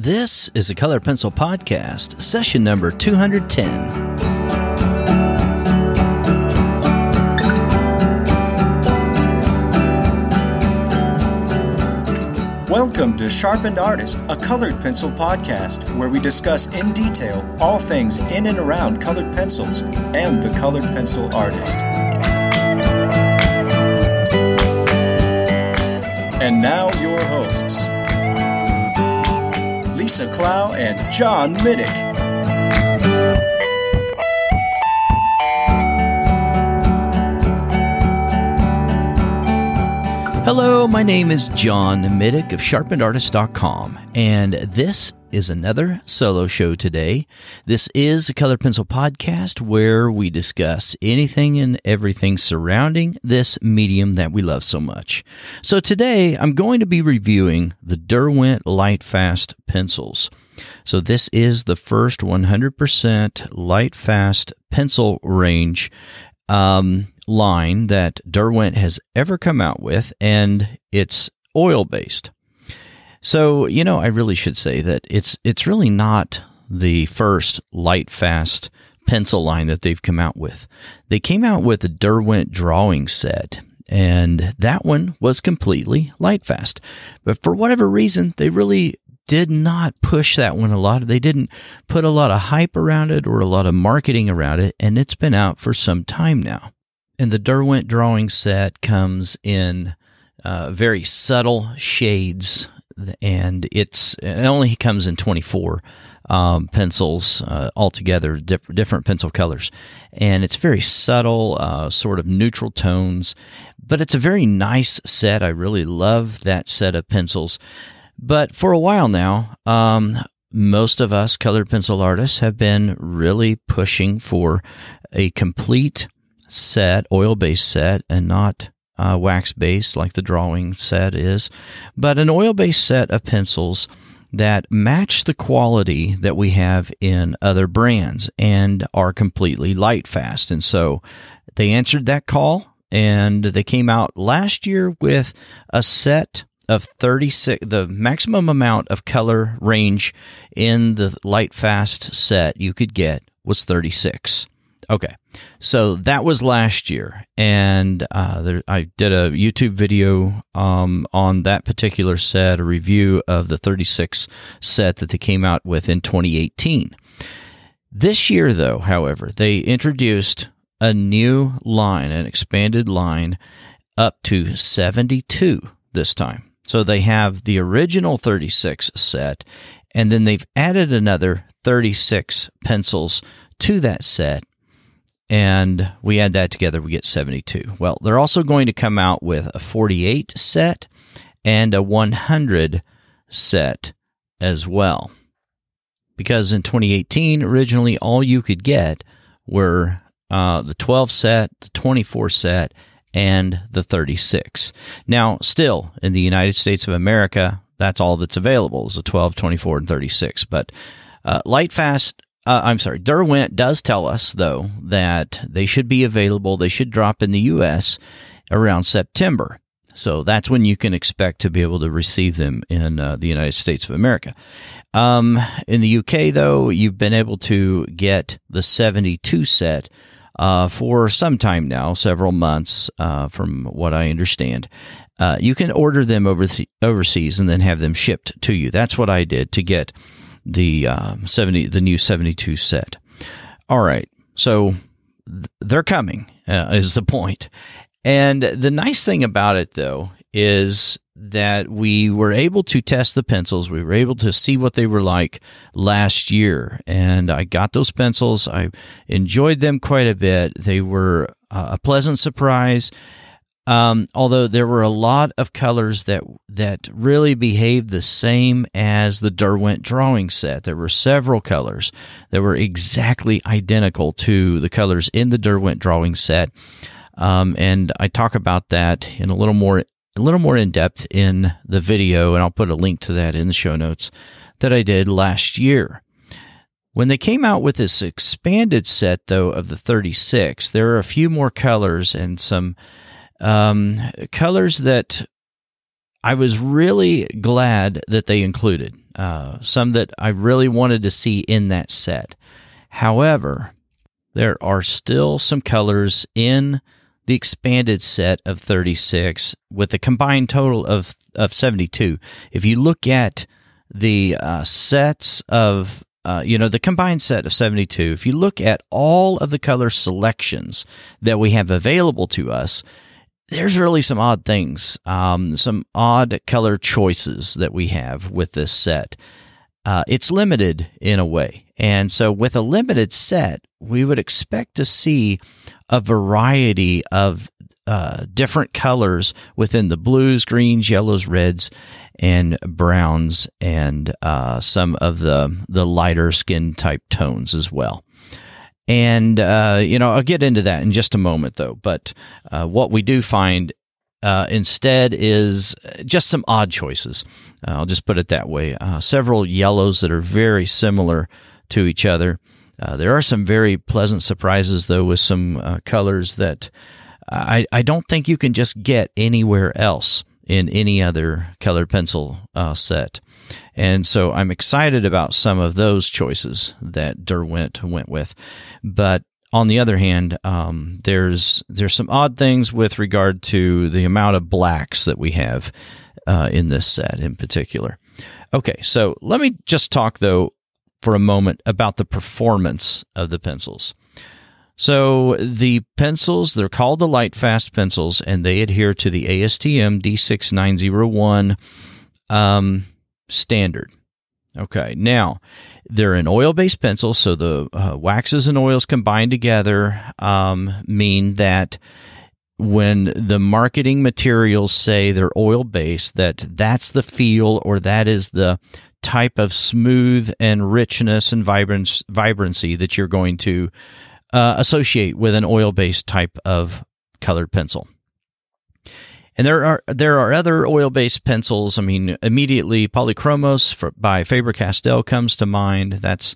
This is the Color Pencil Podcast, session number 210. Welcome to Sharpened Artist, a colored pencil podcast where we discuss in detail all things in and around colored pencils and the colored pencil artist. And now, your Lisa Clough and John Middick. Hello, my name is John Middick of sharpenedartist.com, and this is another solo show today. This is a Color Pencil podcast where we discuss anything and everything surrounding this medium that we love so much. So today I'm going to be reviewing the Derwent Lightfast pencils. So this is the first 100% Lightfast pencil range. Um, line that Derwent has ever come out with, and it's oil based. So, you know, I really should say that it's it's really not the first light fast pencil line that they've come out with. They came out with a Derwent drawing set, and that one was completely light fast. But for whatever reason, they really did not push that one a lot. They didn't put a lot of hype around it or a lot of marketing around it, and it's been out for some time now. And the Derwent drawing set comes in uh, very subtle shades, and it's it only comes in 24 um, pencils uh, altogether, diff- different pencil colors. And it's very subtle, uh, sort of neutral tones, but it's a very nice set. I really love that set of pencils. But for a while now, um, most of us colored pencil artists have been really pushing for a complete set, oil based set, and not uh, wax based like the drawing set is, but an oil based set of pencils that match the quality that we have in other brands and are completely light fast. And so they answered that call and they came out last year with a set of 36 the maximum amount of color range in the light fast set you could get was 36 Okay. So that was last year. And uh, there, I did a YouTube video um, on that particular set, a review of the 36 set that they came out with in 2018. This year, though, however, they introduced a new line, an expanded line up to 72 this time. So they have the original 36 set, and then they've added another 36 pencils to that set and we add that together, we get 72. Well, they're also going to come out with a 48 set and a 100 set as well. Because in 2018, originally all you could get were uh, the 12 set, the 24 set, and the 36. Now, still in the United States of America, that's all that's available is the 12, 24, and 36. But uh, Lightfast uh, I'm sorry, Derwent does tell us, though, that they should be available, they should drop in the U.S. around September. So that's when you can expect to be able to receive them in uh, the United States of America. Um, in the UK, though, you've been able to get the 72 set uh, for some time now, several months, uh, from what I understand. Uh, you can order them over overseas and then have them shipped to you. That's what I did to get the uh, 70 the new 72 set. All right. So th- they're coming uh, is the point. And the nice thing about it though is that we were able to test the pencils. We were able to see what they were like last year. And I got those pencils. I enjoyed them quite a bit. They were uh, a pleasant surprise. Um, although there were a lot of colors that that really behaved the same as the Derwent drawing set. There were several colors that were exactly identical to the colors in the Derwent drawing set, um, and I talk about that in a little more a little more in depth in the video, and I'll put a link to that in the show notes that I did last year. When they came out with this expanded set, though, of the 36, there are a few more colors and some um, colors that I was really glad that they included. uh, some that I really wanted to see in that set. However, there are still some colors in the expanded set of 36 with a combined total of, of 72. If you look at the uh, sets of, uh, you know, the combined set of 72, if you look at all of the color selections that we have available to us, there's really some odd things, um, some odd color choices that we have with this set. Uh, it's limited in a way. And so, with a limited set, we would expect to see a variety of uh, different colors within the blues, greens, yellows, reds, and browns, and uh, some of the the lighter skin type tones as well. And uh, you know, I'll get into that in just a moment, though. But uh, what we do find uh, instead is just some odd choices. Uh, I'll just put it that way. several yellows that are very similar to each other. Uh, there are some very pleasant surprises, though, with some uh, colors that I, I don't think you can just get anywhere else in any other colored pencil uh, set. And so I'm excited about some of those choices that Derwent went with. But on the other hand, um, there's there's some odd things with regard to the amount of blacks that we have uh, in this set in particular. Okay, so let me just talk though for a moment about the performance of the pencils. So the pencils, they're called the Lightfast pencils, and they adhere to the ASTM D6901 um, standard. Okay, now they're an oil-based pencil, so the uh, waxes and oils combined together um, mean that when the marketing materials say they're oil-based, that that's the feel or that is the type of smooth and richness and vibrance, vibrancy that you're going to uh, associate with an oil based type of colored pencil. And there are there are other oil based pencils. I mean, immediately Polychromos for, by Faber Castell comes to mind. That's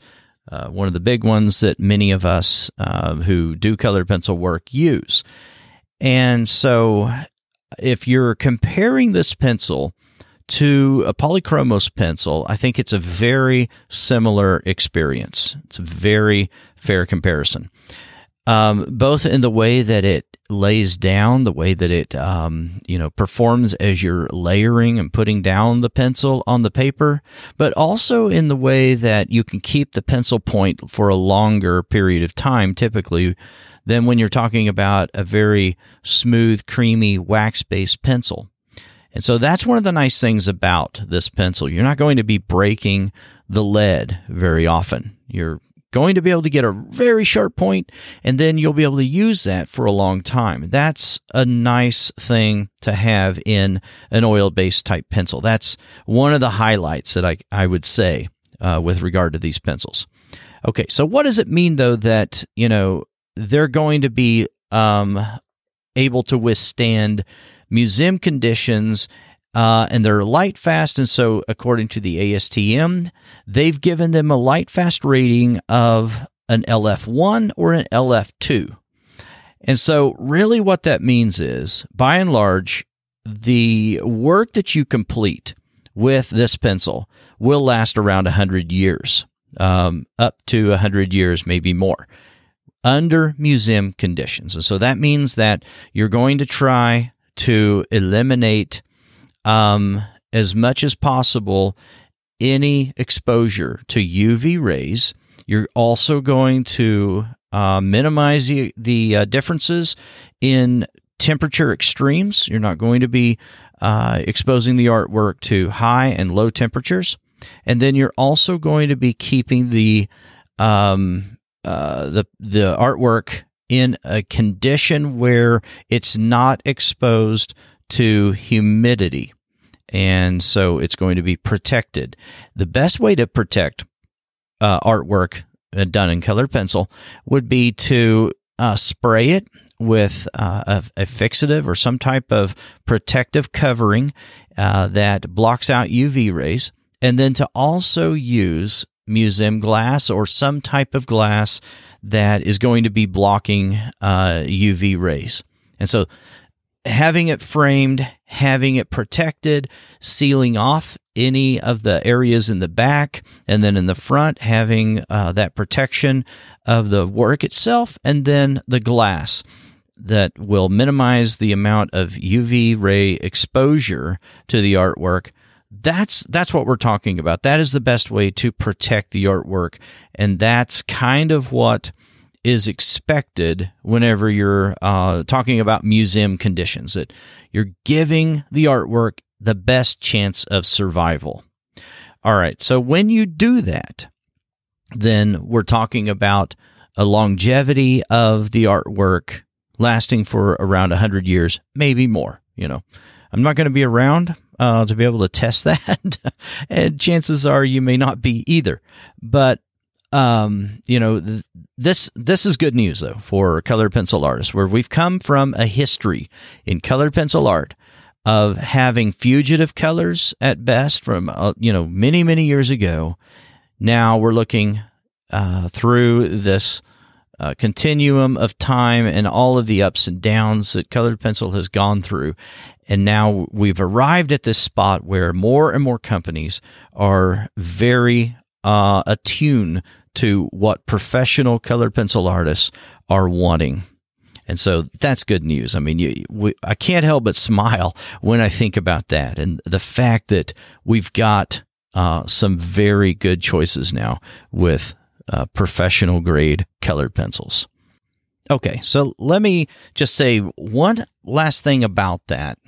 uh, one of the big ones that many of us uh, who do colored pencil work use. And so, if you're comparing this pencil to a polychromos pencil, I think it's a very similar experience. It's a very fair comparison. Um, both in the way that it lays down, the way that it um, you know performs as you're layering and putting down the pencil on the paper, but also in the way that you can keep the pencil point for a longer period of time, typically than when you're talking about a very smooth, creamy wax-based pencil. And so that's one of the nice things about this pencil. You're not going to be breaking the lead very often. You're going to be able to get a very sharp point and then you'll be able to use that for a long time. That's a nice thing to have in an oil based type pencil. That's one of the highlights that I, I would say uh, with regard to these pencils. Okay, so what does it mean though that, you know, they're going to be um, able to withstand museum conditions uh, and they're light fast. And so, according to the ASTM, they've given them a light fast rating of an LF1 or an LF2. And so, really, what that means is, by and large, the work that you complete with this pencil will last around 100 years, um, up to 100 years, maybe more, under museum conditions. And so that means that you're going to try to eliminate um, as much as possible any exposure to UV rays. You're also going to uh, minimize the, the uh, differences in temperature extremes. You're not going to be uh, exposing the artwork to high and low temperatures. And then you're also going to be keeping the um, uh, the the artwork in a condition where it's not exposed to humidity. And so it's going to be protected. The best way to protect uh, artwork uh, done in colored pencil would be to uh, spray it with uh, a, a, fixative or some type of protective covering uh, that blocks out UV rays, and then to also use museum glass or some type of glass that is going to be blocking uh, UV rays. And so having it framed, having it protected, sealing off any of the areas in the back, and then in the front, having uh, that protection of the work itself, and then the glass that will minimize the amount of UV ray exposure to the artwork. That's that's what we're talking about. That is the best way to protect the artwork, and that's kind of what is expected whenever you're uh, talking about museum conditions. That you're giving the artwork the best chance of survival. All right, so when you do that, then we're talking about a longevity of the artwork lasting for around 100 years, maybe more. You know, I'm not going to be around uh, to be able to test that. and chances are you may not be either. But, um, you know, th- this this is good news though for colored pencil artists, where we've come from a history in colored pencil art of having fugitive colors at best from uh, you know many many years ago. Now we're looking uh, through this uh, continuum of time and all of the ups and downs that colored pencil has gone through. And now we've arrived at this spot where more and more companies are very uh, attuned to what professional colored pencil artists are wanting. And so that's good news. I mean, you, we, I can't help but smile when I think about that and the fact that we've got uh, some very good choices now with uh, professional grade colored pencils. Okay, so let me just say one last thing about that.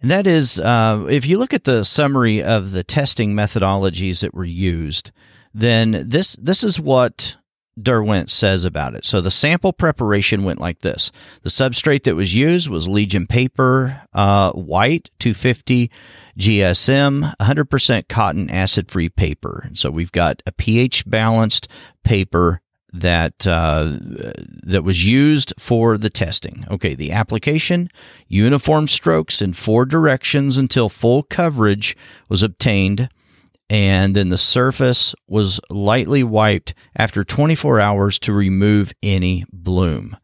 And that is, uh, if you look at the summary of the testing methodologies that were used, then this this is what Derwent says about it. So the sample preparation went like this: the substrate that was used was Legion paper, uh, white, 250 GSM, 100% cotton acid-free paper. And so we've got a pH balanced paper that uh, that was used for the testing. Okay, the application uniform strokes in four directions until full coverage was obtained and then the surface was lightly wiped after 24 hours to remove any bloom.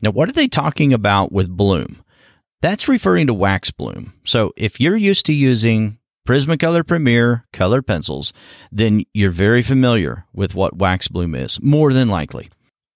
Now, what are they talking about with bloom? That's referring to wax bloom. So, if you're used to using Prismacolor Premier color pencils, then you're very familiar with what wax bloom is, more than likely.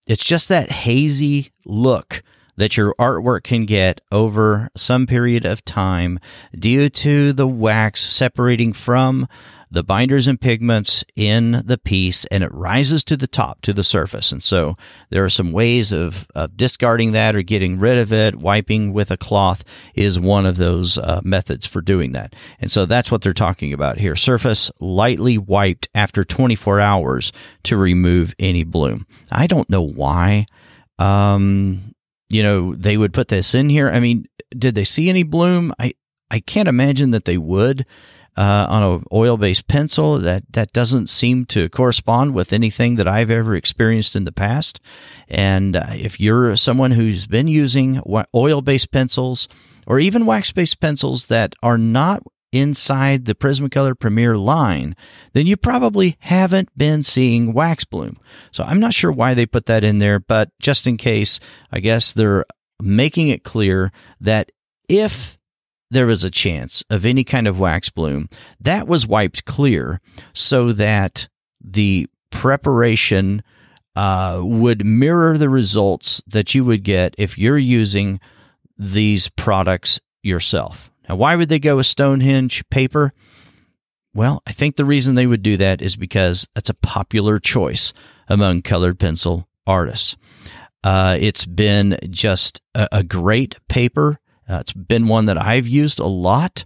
It's just that hazy look that your artwork can get over some period of time due to the wax separating from the binders and pigments in the piece and it rises to the top, to the surface. And so there are some ways of, of discarding that or getting rid of it. Wiping with a cloth is one of those uh, methods for doing that. And so that's what they're talking about here. Surface lightly wiped after 24 hours to remove any bloom. I don't know why. Um, you know, they would put this in here. I mean, did they see any bloom? I, I can't imagine that they would uh, on an oil based pencil. That that doesn't seem to correspond with anything that I've ever experienced in the past. And uh, if you're someone who's been using oil based pencils or even wax based pencils that are not inside the Prismacolor Premier line, then you probably haven't been seeing wax bloom. So I'm not sure why they put that in there, but just in case, I guess they're making it clear that if there was a chance of any kind of wax bloom, that was wiped clear so that the preparation uh, would mirror the results that you would get if you're using these products yourself. Now, why would they go with Stonehenge paper? Well, I think the reason they would do that is because it's a popular choice among colored pencil artists. Uh, it's been just a, a great paper uh, it's been one that I've used a lot,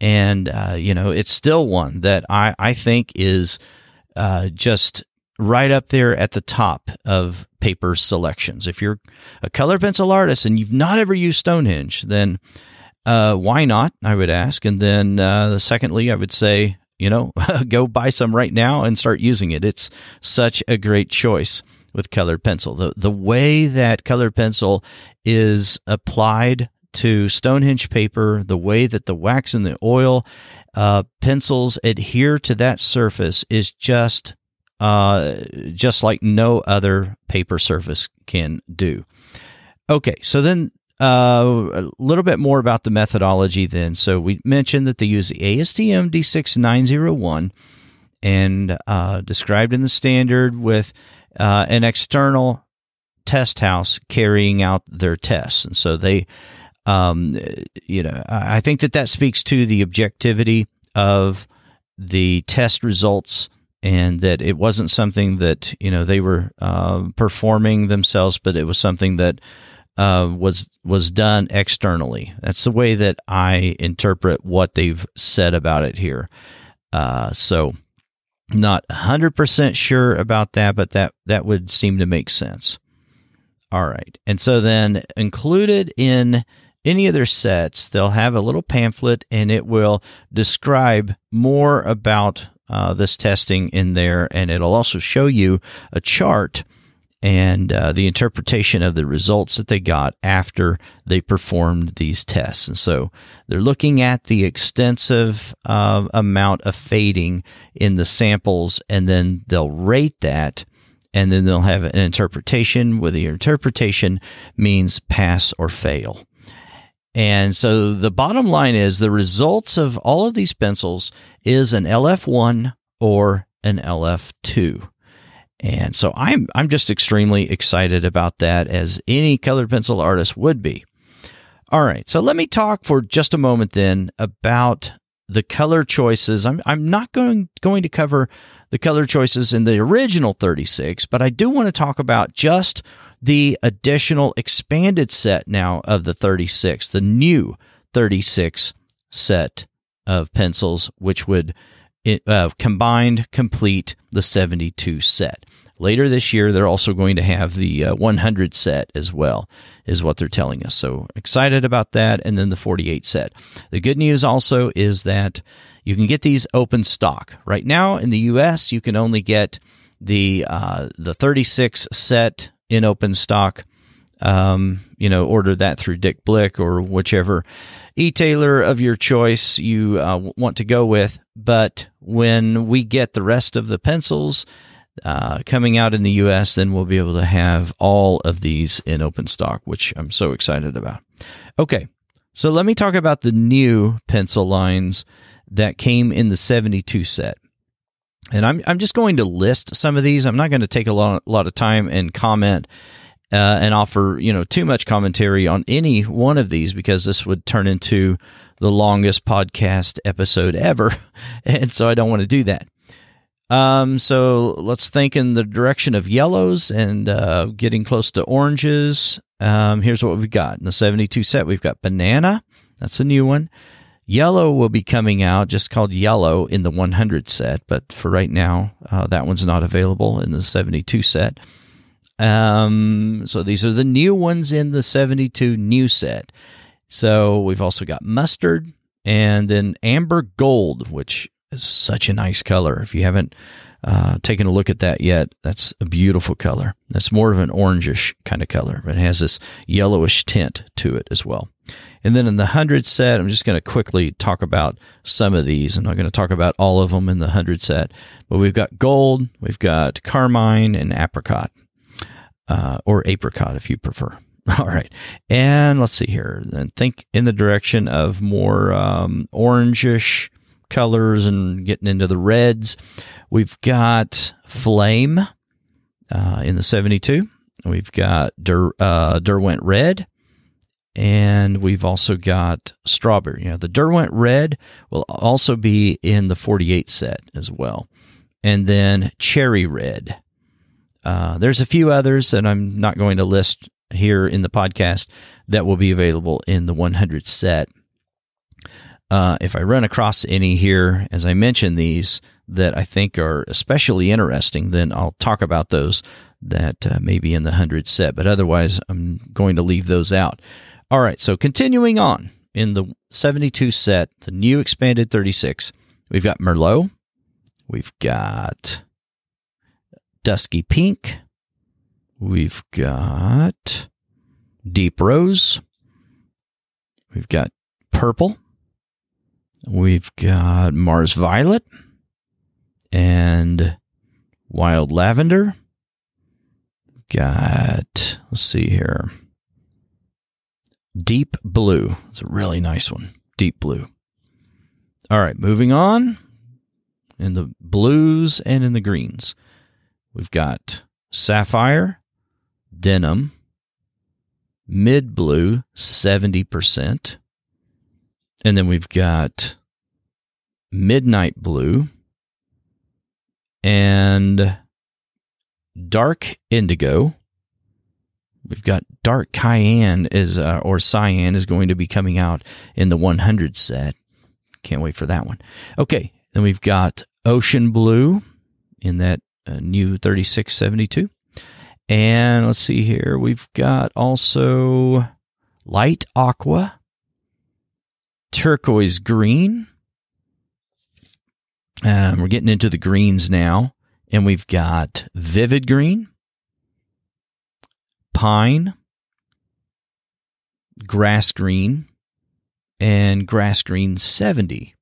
and uh, you know, it's still one that I I think is uh, just right up there at the top of paper selections. If you're a color pencil artist and you've not ever used Stonehenge, then uh, why not? I would ask. And then, uh, secondly, I would say, you know, go buy some right now and start using it. It's such a great choice with colored pencil. The the way that colored pencil is applied to Stonehenge paper, the way that the wax and the oil uh, pencils adhere to that surface is just uh, just like no other paper surface can do. Okay, so then uh, a little bit more about the methodology then. So we mentioned that they use the ASTM D6901 and uh, described in the standard with uh, an external test house carrying out their tests. And so they, um, you know, I think that that speaks to the objectivity of the test results and that it wasn't something that you know they were uh, performing themselves, but it was something that uh, was was done externally. That's the way that I interpret what they've said about it here. Uh, so, not hundred percent sure about that, but that that would seem to make sense. All right, and so then included in any of their sets, they'll have a little pamphlet, and it will describe more about uh, this testing in there, and it'll also show you a chart and uh, the interpretation of the results that they got after they performed these tests. And so they're looking at the extensive uh, amount of fading in the samples, and then they'll rate that. And then they'll have an interpretation where the interpretation means pass or fail. And so the bottom line is the results of all of these pencils is an LF1 or an LF2. And so I'm I'm just extremely excited about that as any colored pencil artist would be. All right, so let me talk for just a moment then about the color choices. I'm I'm not going going to cover the color choices in the original 36, but I do want to talk about just the additional expanded set now of the 36, the new 36 set of pencils, which would uh, combined complete the 72 set. Later this year, they're also going to have the uh, 100 set as well, is what they're telling us. So excited about that. And then the 48 set. The good news also is that you can get these open stock. Right now in the US, you can only get the uh, the 36 set in open stock. Um, you know, order that through Dick Blick or whichever e-tailer of your choice you uh, want to go with. But when we get the rest of the pencils uh, coming out in the U.S., then we'll be able to have all of these in open stock, which I'm so excited about. Okay, so let me talk about the new pencil lines that came in the 72 set. And I'm, I'm just going to list some of these. I'm not going to take a lot, lot of time and comment uh, and offer you know too much commentary on any one of these because this would turn into the longest podcast episode ever, and so I don't want to do that. Um, so let's think in the direction of yellows and uh, getting close to oranges. Um, here's what we've got in the 72 set. We've got banana. That's a new one. Yellow will be coming out, just called yellow in the 100 set, but for right now, uh, that one's not available in the 72 set. Um, so these are the new ones in the 72 new set. So we've also got mustard and then amber gold, which is such a nice color. If you haven't uh, taken a look at that yet, that's a beautiful color. That's more of an orangish kind of color, but it has this yellowish tint to it as well. And then in the 100 set, I'm just going to quickly talk about some of these. I'm not going to talk about all of them in the 100 set, but we've got gold, we've got carmine, and apricot, uh, or apricot if you prefer. All right. And let's see here. Then think in the direction of more um, orangish colors and getting into the reds. We've got flame uh, in the 72. We've got Der, uh, Derwent red and we've also got strawberry. You know, the Derwent Red will also be in the 48 set as well. And then Cherry Red. Uh, there's a few others that I'm not going to list here in the podcast that will be available in the 100 set. Uh, if I run across any here, as I mentioned these that I think are especially interesting, then I'll talk about those that uh, may be in the 100 set. But otherwise, I'm going to leave those out. All right, so continuing on in the 72 set, the new expanded 36, we've got Merlot, we've got Dusky Pink, we've got Deep Rose, we've got Purple, we've got Mars Violet, and Wild Lavender. Got, let's see here Deep blue. It's a really nice one. Deep blue. All right, moving on. In the blues and in the greens, we've got sapphire, denim, mid blue, 70%. And then we've got midnight blue and dark indigo. We've got dark cayenne is uh, or cyan is going to be coming out in the 100 set. Can't wait for that one. Okay, then we've got ocean blue in that uh, new 3672. And let's see here. We've got also light aqua, turquoise green. Um, we're getting into the greens now. And we've got vivid green, pine, grass green, and grass green 70%.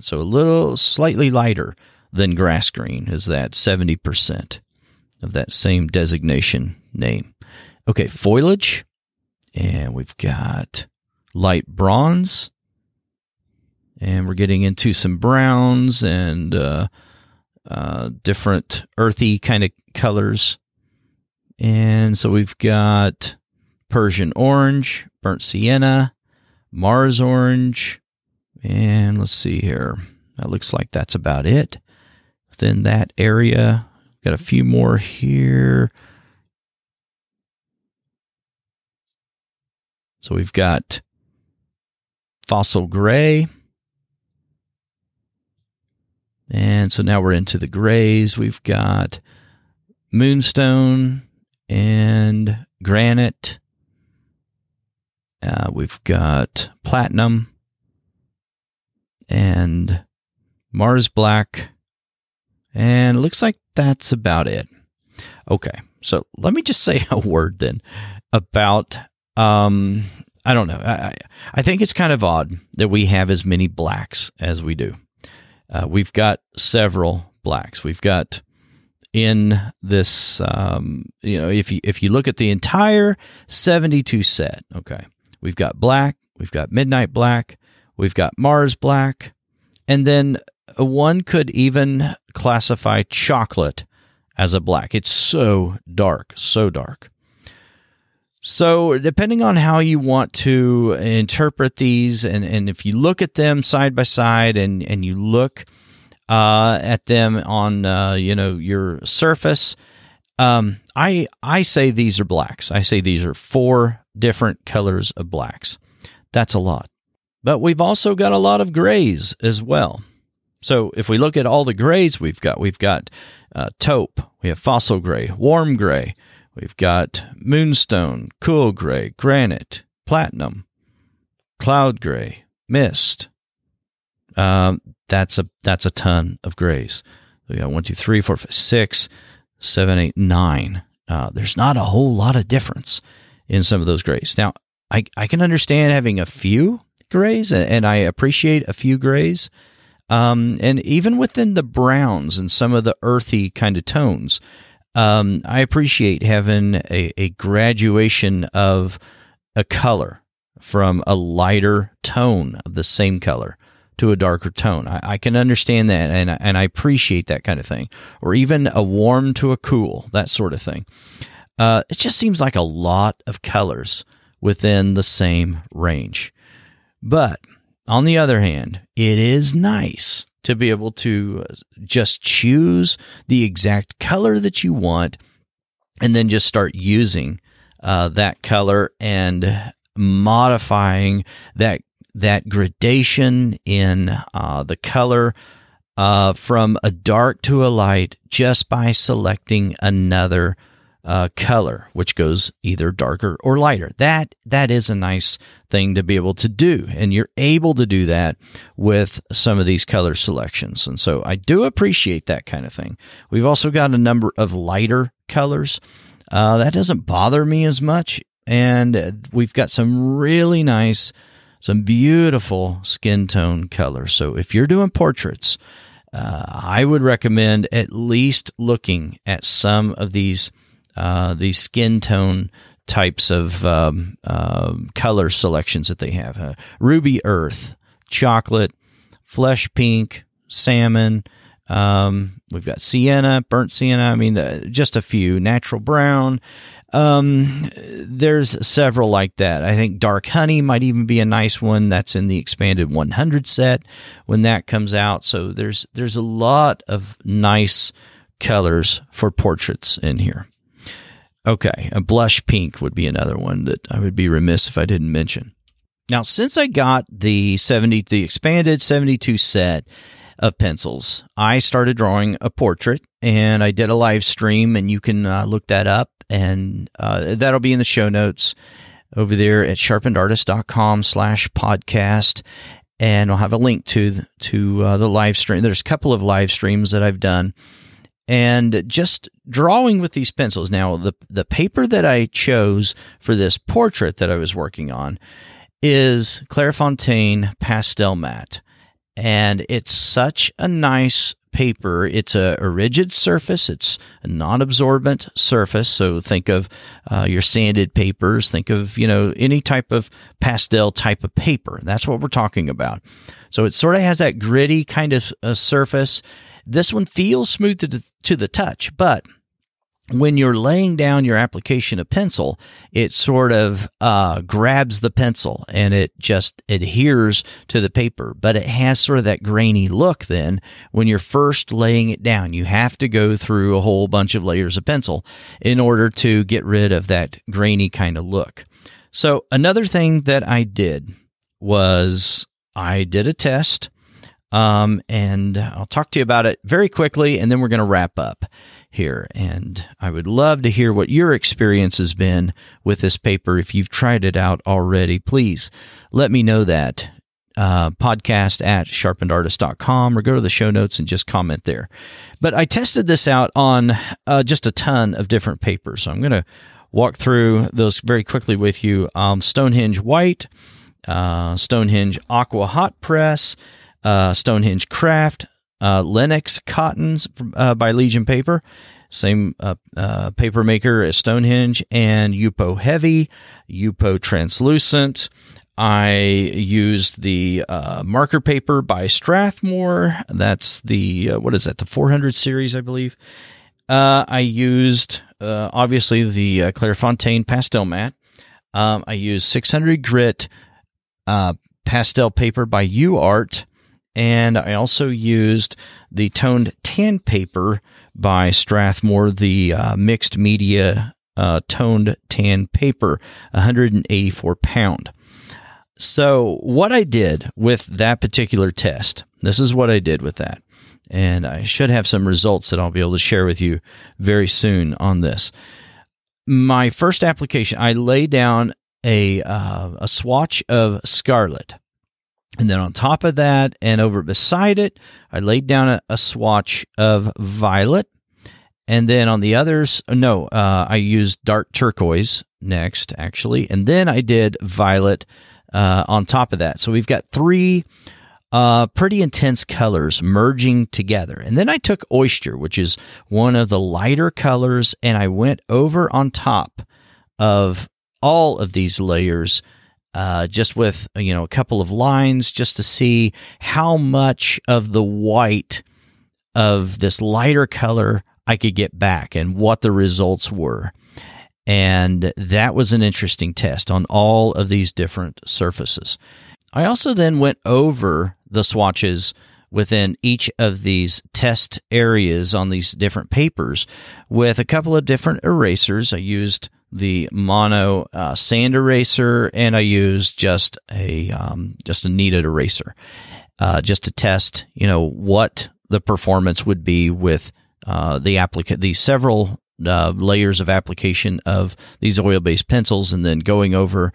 So a little slightly lighter than grass green is that 70% of that same designation name. Okay, foliage. And we've got light bronze. And we're getting into some browns and uh, uh, different earthy kind of colors. And so we've got Persian orange, burnt sienna, Mars orange, and let's see here. That looks like that's about it. Within that area, got a few more here. So we've got fossil gray. And so now we're into the grays. We've got moonstone and granite uh, we've got platinum and Mars black. And it looks like that's about it. Okay. So let me just say a word then about um I don't know. I I think it's kind of odd that we have as many blacks as we do. Uh, we've got several blacks. We've got in this um, you know if you if you look at the entire 72 set okay We've got black, we've got midnight black, we've got Mars black, and then one could even classify chocolate as a black. It's so dark, so dark. So, depending on how you want to interpret these, and, and if you look at them side by side and, and you look uh, at them on uh, you know your surface, um, I I say these are blacks. I say these are four different colors of blacks. That's a lot. But we've also got a lot of grays as well. So if we look at all the grays we've got, we've got uh, taupe, we have fossil gray, warm gray, we've got moonstone, cool gray, granite, platinum, cloud gray, mist. Um, that's a that's a ton of grays. We got one, two, three, four, five, six, seven, eight, nine. Uh, there's not a whole lot of difference in some of those grays. Now, I, I can understand having a few grays, and I appreciate a few grays. Um, and even within the browns and some of the earthy kind of tones, um, I appreciate having a, a graduation of a color from a lighter tone of the same color to a darker tone. I, I, can understand that and, and I appreciate that kind of thing. Or even a warm to a cool, that sort of thing. Uh, it just seems like a lot of colors within the same range. But on the other hand, it is nice to be able to uh, just choose the exact color that you want and then just start using uh, that color and modifying that that gradation in uh, the color uh, from a dark to a light just by selecting another uh, color, which goes either darker or lighter. That that is a nice thing to be able to do, and you're able to do that with some of these color selections. And so I do appreciate that kind of thing. We've also got a number of lighter colors. Uh, that doesn't bother me as much, and we've got some really nice, some beautiful skin tone colors. So if you're doing portraits. Uh, I would recommend at least looking at some of these uh, these skin tone types of um, uh, color selections that they have uh, ruby earth, chocolate, flesh pink, salmon. Um, we've got sienna, burnt sienna. I mean, uh, just a few. Natural brown. Um, there's several like that. I think dark honey might even be a nice one. That's in the expanded 100 set when that comes out. So there's there's a lot of nice colors for portraits in here. Okay, a blush pink would be another one that I would be remiss if I didn't mention. Now, since I got the 70 the expanded 72 set of pencils, I started drawing a portrait and I did a live stream and you can uh, look that up and uh, that'll be in the show notes over there at sharpenedartist.com slash podcast and i'll have a link to to uh, the live stream there's a couple of live streams that i've done and just drawing with these pencils now the the paper that i chose for this portrait that i was working on is clairefontaine pastel matte and it's such a nice paper. It's a, a rigid surface. It's a non-absorbent surface. So think of uh, your sanded papers. Think of you know any type of pastel type of paper. That's what we're talking about. So it sort of has that gritty kind of uh, surface. This one feels smooth to, to the touch, but when you're laying down your application of pencil, it sort of uh, grabs the pencil and it just adheres to the paper. But it has sort of that grainy look then when you're first laying it down. You have to go through a whole bunch of layers of pencil in order to get rid of that grainy kind of look. So, another thing that I did was I did a test. Um, and I'll talk to you about it very quickly, and then we're going to wrap up here. And I would love to hear what your experience has been with this paper. If you've tried it out already, please let me know that. Uh, podcast at sharpenedartist.com or go to the show notes and just comment there. But I tested this out on uh, just a ton of different papers. So I'm going to walk through those very quickly with you. Um, Stonehenge White, uh, Stonehenge Aqua Hot Press, uh, Stonehenge Craft, uh, Lenox Cottons uh, by Legion Paper, same uh, uh, paper maker as Stonehenge, and Yupo Heavy, Yupo Translucent. I used the uh, marker paper by Strathmore. That's the, what is that, the 400 series, I believe. I used, obviously, the Clairefontaine Pastel Matte. Um, I used 600 grit pastel paper by UArt and I also used the toned tan paper by Strathmore, the uh, mixed media uh, toned tan paper, 184 pound. So, what I did with that particular test, this is what I did with that. And I should have some results that I'll be able to share with you very soon on this. My first application, I lay down a, uh, a swatch of scarlet and then on top of that and over beside it, I laid down a, a swatch of violet. And then on the others, no, uh, I used dark turquoise next, actually. And then I did violet uh, on top of that. So we've got three uh, pretty intense colors merging together. And then I took oyster, which is one of the lighter colors, and I went over on top of all of these layers uh, just with you know a couple of lines just to see how much of the white of this lighter color I could get back and what the results were. And that was an interesting test on all of these different surfaces. I also then went over the swatches within each of these test areas on these different papers with a couple of different erasers. I used the mono uh, sand eraser, and I used just a um, just a kneaded eraser, uh, just to test, you know, what the performance would be with uh, the applicant, these several uh, layers of application of these oil-based pencils, and then going over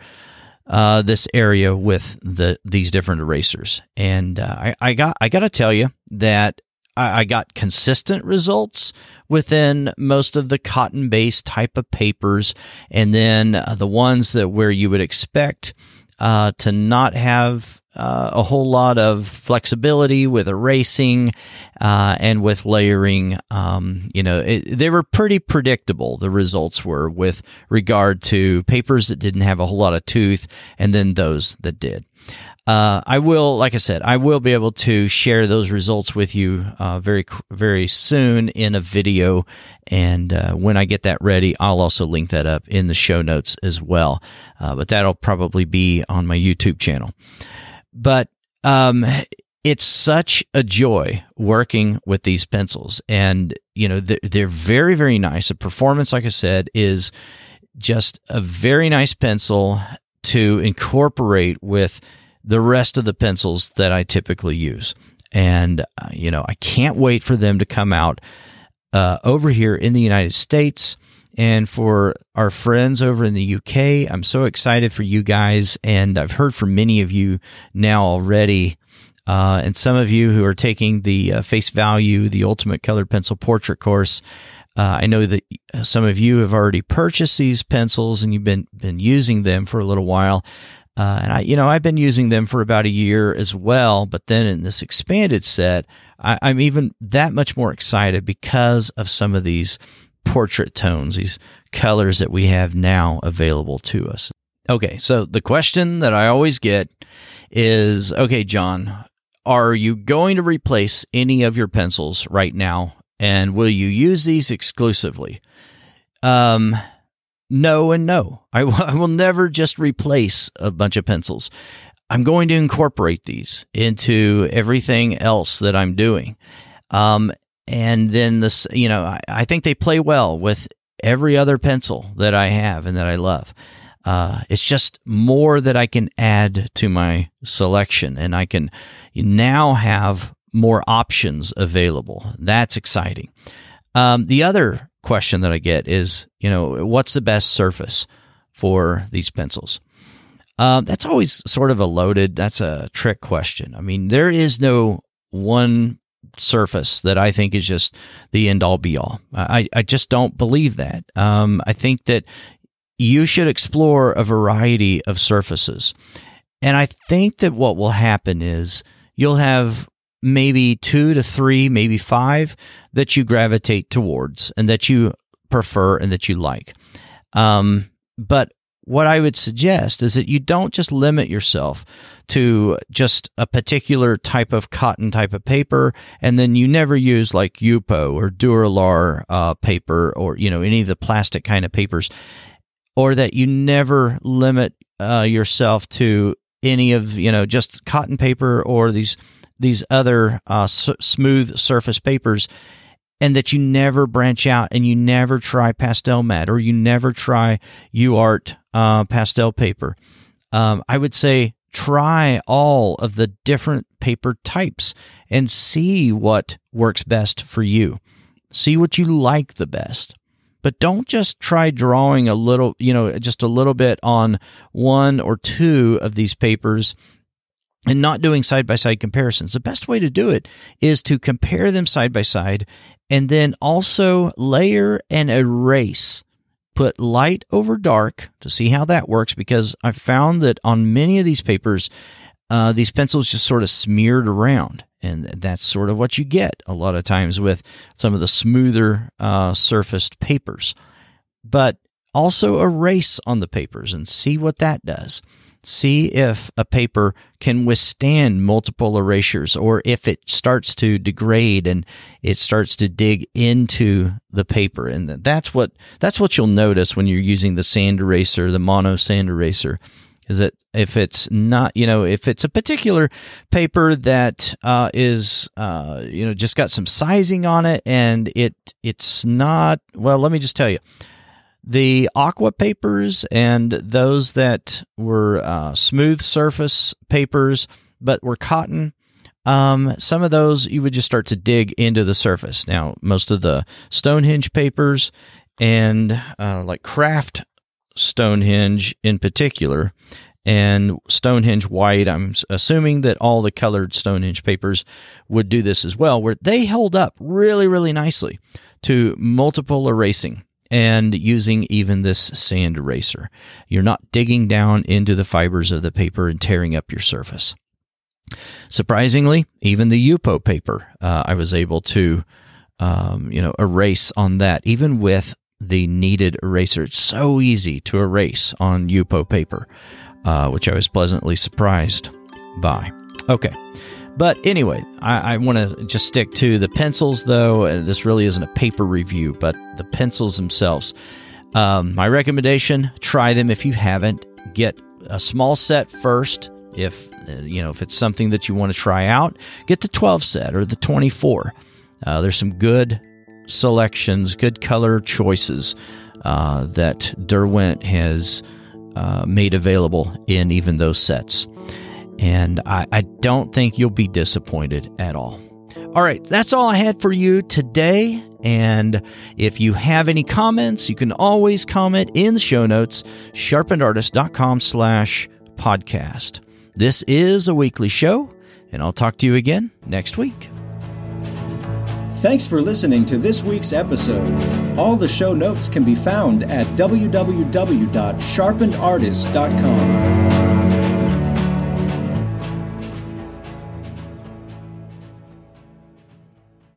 uh, this area with the these different erasers. And uh, I, I got I got to tell you that I, got consistent results within most of the cotton based type of papers. And then uh, the ones that where you would expect uh, to not have uh, a whole lot of flexibility with erasing uh, and with layering. Um, you know, it, they were pretty predictable. The results were with regard to papers that didn't have a whole lot of tooth, and then those that did. Uh, I will, like I said, I will be able to share those results with you uh, very, very soon in a video. And uh, when I get that ready, I'll also link that up in the show notes as well. Uh, but that'll probably be on my YouTube channel. But um, it's such a joy working with these pencils, and you know they're, they're very, very nice. The performance, like I said, is just a very nice pencil to incorporate with the rest of the pencils that I typically use. And, uh, you know, I can't wait for them to come out uh, over here in the United States. And for our friends over in the UK, I'm so excited for you guys. And I've heard from many of you now already. Uh, and some of you who are taking the uh, face value, the ultimate colored pencil portrait course. Uh, I know that some of you have already purchased these pencils and you've been been using them for a little while. Uh, and I, you know, I've been using them for about a year as well. But then in this expanded set, I, I'm even that much more excited because of some of these portrait tones, these colors that we have now available to us. Okay, so the question that I always get is okay, John, are you going to replace any of your pencils right now? And will you use these exclusively? Um, no and no. I, w- I will never just replace a bunch of pencils. I'm going to incorporate these into everything else that I'm doing. Um, and then this, you know, I, I, think they play well with every other pencil that I have and that I love. Uh, it's just more that I can add to my selection, and I can now have more options available. That's exciting. Um, the other question that I get is, you know, what's the best surface for these pencils? Uh, that's always sort of a loaded, that's a trick question. I mean, there is no one surface that I think is just the end all be all. I, I just don't believe that. Um, I think that you should explore a variety of surfaces. And I think that what will happen is you'll have maybe two to three, maybe five that you gravitate towards and that you prefer and that you like. Um, but what I would suggest is that you don't just limit yourself to just a particular type of cotton type of paper, and then you never use like Yupo or Duralar uh, paper or you know any of the plastic kind of papers, or that you never limit uh, yourself to any of you know just cotton paper or these these other uh, s- smooth surface papers and that you never branch out and you never try pastel mat or you never try UART uh, pastel paper. Um, I would say try all of the different paper types and see what works best for you. See what you like the best. But don't just try drawing a little, you know, just a little bit on one or two of these papers and not doing side by side comparisons. The best way to do it is to compare them side by side and then also layer and erase. Put light over dark to see how that works because I found that on many of these papers, uh, these pencils just sort of smeared around. And that's sort of what you get a lot of times with some of the smoother uh, surfaced papers. But also erase on the papers and see what that does see if a paper can withstand multiple erasures or if it starts to degrade and it starts to dig into the paper. And that's what that's what you'll notice when you're using the sand eraser the mono sand eraser is that if it's not you know if it's a particular paper that uh, is uh, you know just got some sizing on it and it it's not well let me just tell you the aqua papers and those that were uh, smooth surface papers but were cotton um, some of those you would just start to dig into the surface. Now most of the stonehenge papers and uh, like kraft stonehenge in particular and stonehenge white i'm assuming that all the colored stonehenge papers would do this as well where they held up really really nicely to multiple erasing and using even this sand eraser. You're not digging down into the fibers of the paper and tearing up your surface. Surprisingly, even the Yupo paper, uh, I was able to, um, you know, erase on that, even with the kneaded eraser. It's so easy to erase on Yupo paper, uh, which I was pleasantly surprised by. Okay. But anyway, I, I want to just stick to the pencils, though. And this really isn't a paper review, but the pencils themselves. Um, my recommendation: try them if you haven't. Get a small set first. If uh, you know if it's something that you want to try out, get the 12 set or the 24. Uh, there's some good selections, good color choices uh, that Derwent has uh, made available in even those sets and I, I don't think you'll be disappointed at all. All right, that's all I had for you today. And if you have any comments, you can always comment in the show notes, sharpenedartist.com slash podcast. This is a weekly show, and I'll talk to you again next week. Thanks for listening to this week's episode. All the show notes can be found at www.sharpenedartist.com.